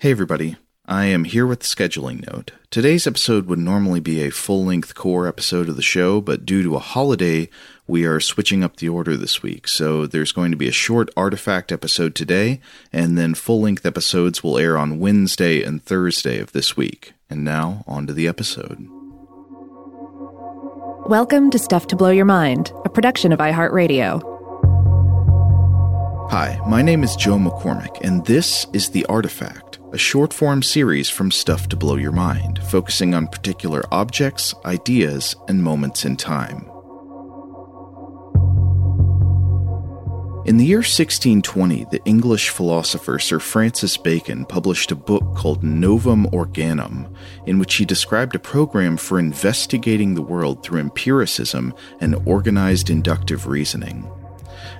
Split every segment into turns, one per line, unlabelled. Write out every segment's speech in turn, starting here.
Hey, everybody. I am here with the scheduling note. Today's episode would normally be a full length core episode of the show, but due to a holiday, we are switching up the order this week. So there's going to be a short artifact episode today, and then full length episodes will air on Wednesday and Thursday of this week. And now, on to the episode.
Welcome to Stuff to Blow Your Mind, a production of iHeartRadio.
Hi, my name is Joe McCormick, and this is The Artifact, a short form series from Stuff to Blow Your Mind, focusing on particular objects, ideas, and moments in time. In the year 1620, the English philosopher Sir Francis Bacon published a book called Novum Organum, in which he described a program for investigating the world through empiricism and organized inductive reasoning.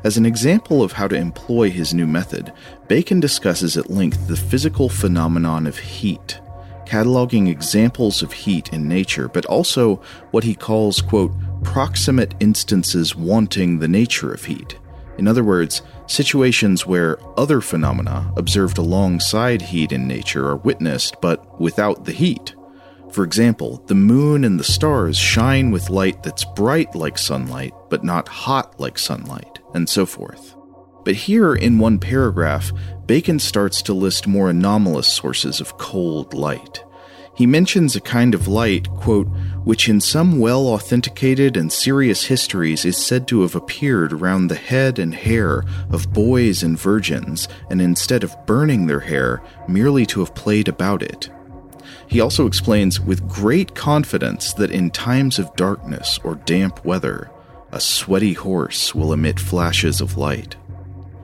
As an example of how to employ his new method, Bacon discusses at length the physical phenomenon of heat, cataloging examples of heat in nature, but also what he calls, quote, proximate instances wanting the nature of heat. In other words, situations where other phenomena observed alongside heat in nature are witnessed but without the heat. For example, the moon and the stars shine with light that's bright like sunlight, but not hot like sunlight, and so forth. But here, in one paragraph, Bacon starts to list more anomalous sources of cold light. He mentions a kind of light, quote, which in some well authenticated and serious histories is said to have appeared around the head and hair of boys and virgins, and instead of burning their hair, merely to have played about it. He also explains with great confidence that in times of darkness or damp weather, a sweaty horse will emit flashes of light.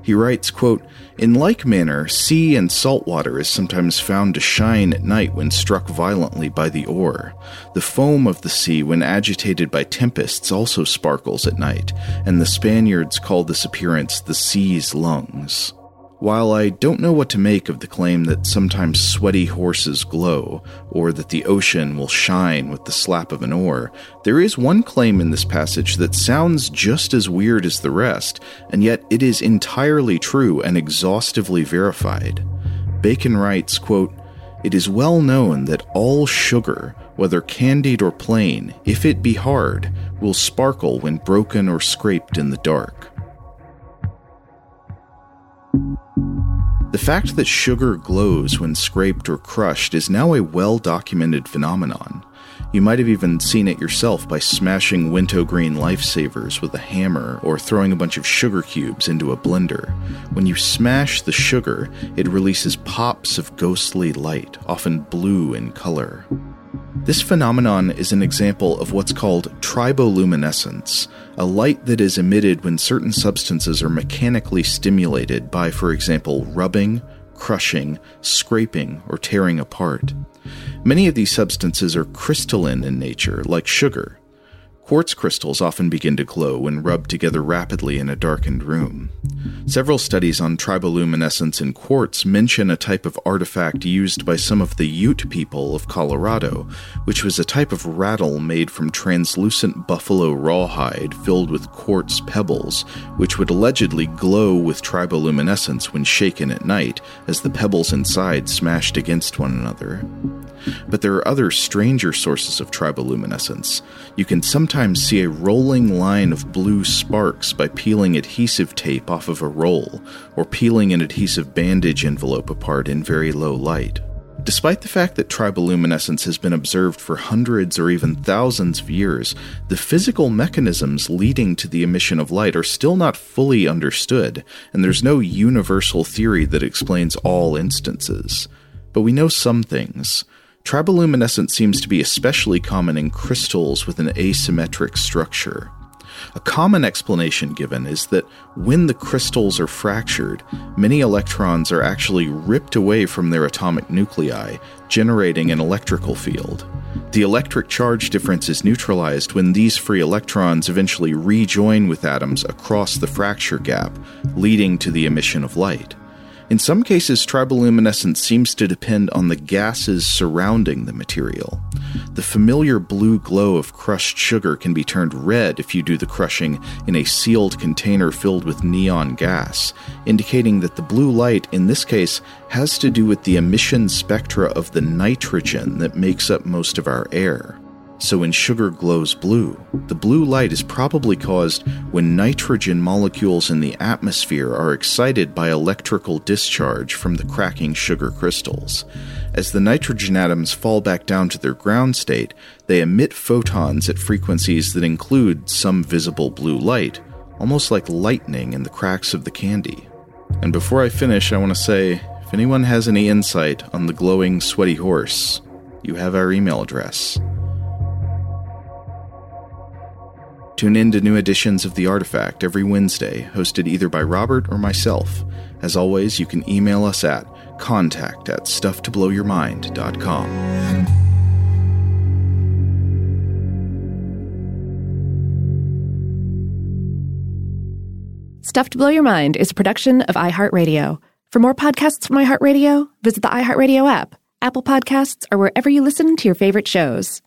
He writes, quote, In like manner, sea and salt water is sometimes found to shine at night when struck violently by the oar. The foam of the sea, when agitated by tempests, also sparkles at night, and the Spaniards call this appearance the sea's lungs. While I don't know what to make of the claim that sometimes sweaty horses glow, or that the ocean will shine with the slap of an oar, there is one claim in this passage that sounds just as weird as the rest, and yet it is entirely true and exhaustively verified. Bacon writes, quote, It is well known that all sugar, whether candied or plain, if it be hard, will sparkle when broken or scraped in the dark. The fact that sugar glows when scraped or crushed is now a well documented phenomenon. You might have even seen it yourself by smashing wintergreen lifesavers with a hammer or throwing a bunch of sugar cubes into a blender. When you smash the sugar, it releases pops of ghostly light, often blue in color. This phenomenon is an example of what's called triboluminescence, a light that is emitted when certain substances are mechanically stimulated by, for example, rubbing, crushing, scraping, or tearing apart. Many of these substances are crystalline in nature, like sugar, Quartz crystals often begin to glow when rubbed together rapidly in a darkened room. Several studies on triboluminescence in quartz mention a type of artifact used by some of the Ute people of Colorado, which was a type of rattle made from translucent buffalo rawhide filled with quartz pebbles, which would allegedly glow with triboluminescence when shaken at night as the pebbles inside smashed against one another. But there are other stranger sources of triboluminescence. You can sometimes see a rolling line of blue sparks by peeling adhesive tape off of a roll, or peeling an adhesive bandage envelope apart in very low light. Despite the fact that triboluminescence has been observed for hundreds or even thousands of years, the physical mechanisms leading to the emission of light are still not fully understood, and there's no universal theory that explains all instances. But we know some things. Triboluminescence seems to be especially common in crystals with an asymmetric structure. A common explanation given is that when the crystals are fractured, many electrons are actually ripped away from their atomic nuclei, generating an electrical field. The electric charge difference is neutralized when these free electrons eventually rejoin with atoms across the fracture gap, leading to the emission of light. In some cases, triboluminescence seems to depend on the gases surrounding the material. The familiar blue glow of crushed sugar can be turned red if you do the crushing in a sealed container filled with neon gas, indicating that the blue light, in this case, has to do with the emission spectra of the nitrogen that makes up most of our air. So when sugar glows blue, the blue light is probably caused when nitrogen molecules in the atmosphere are excited by electrical discharge from the cracking sugar crystals. As the nitrogen atoms fall back down to their ground state, they emit photons at frequencies that include some visible blue light, almost like lightning in the cracks of the candy. And before I finish, I want to say if anyone has any insight on the glowing, sweaty horse, you have our email address. Tune in to new editions of The Artifact every Wednesday, hosted either by Robert or myself. As always, you can email us at contact at stufftoblowyourmind.com.
Stuff to Blow Your Mind is a production of iHeartRadio. For more podcasts from iHeartRadio, visit the iHeartRadio app, Apple Podcasts, or wherever you listen to your favorite shows.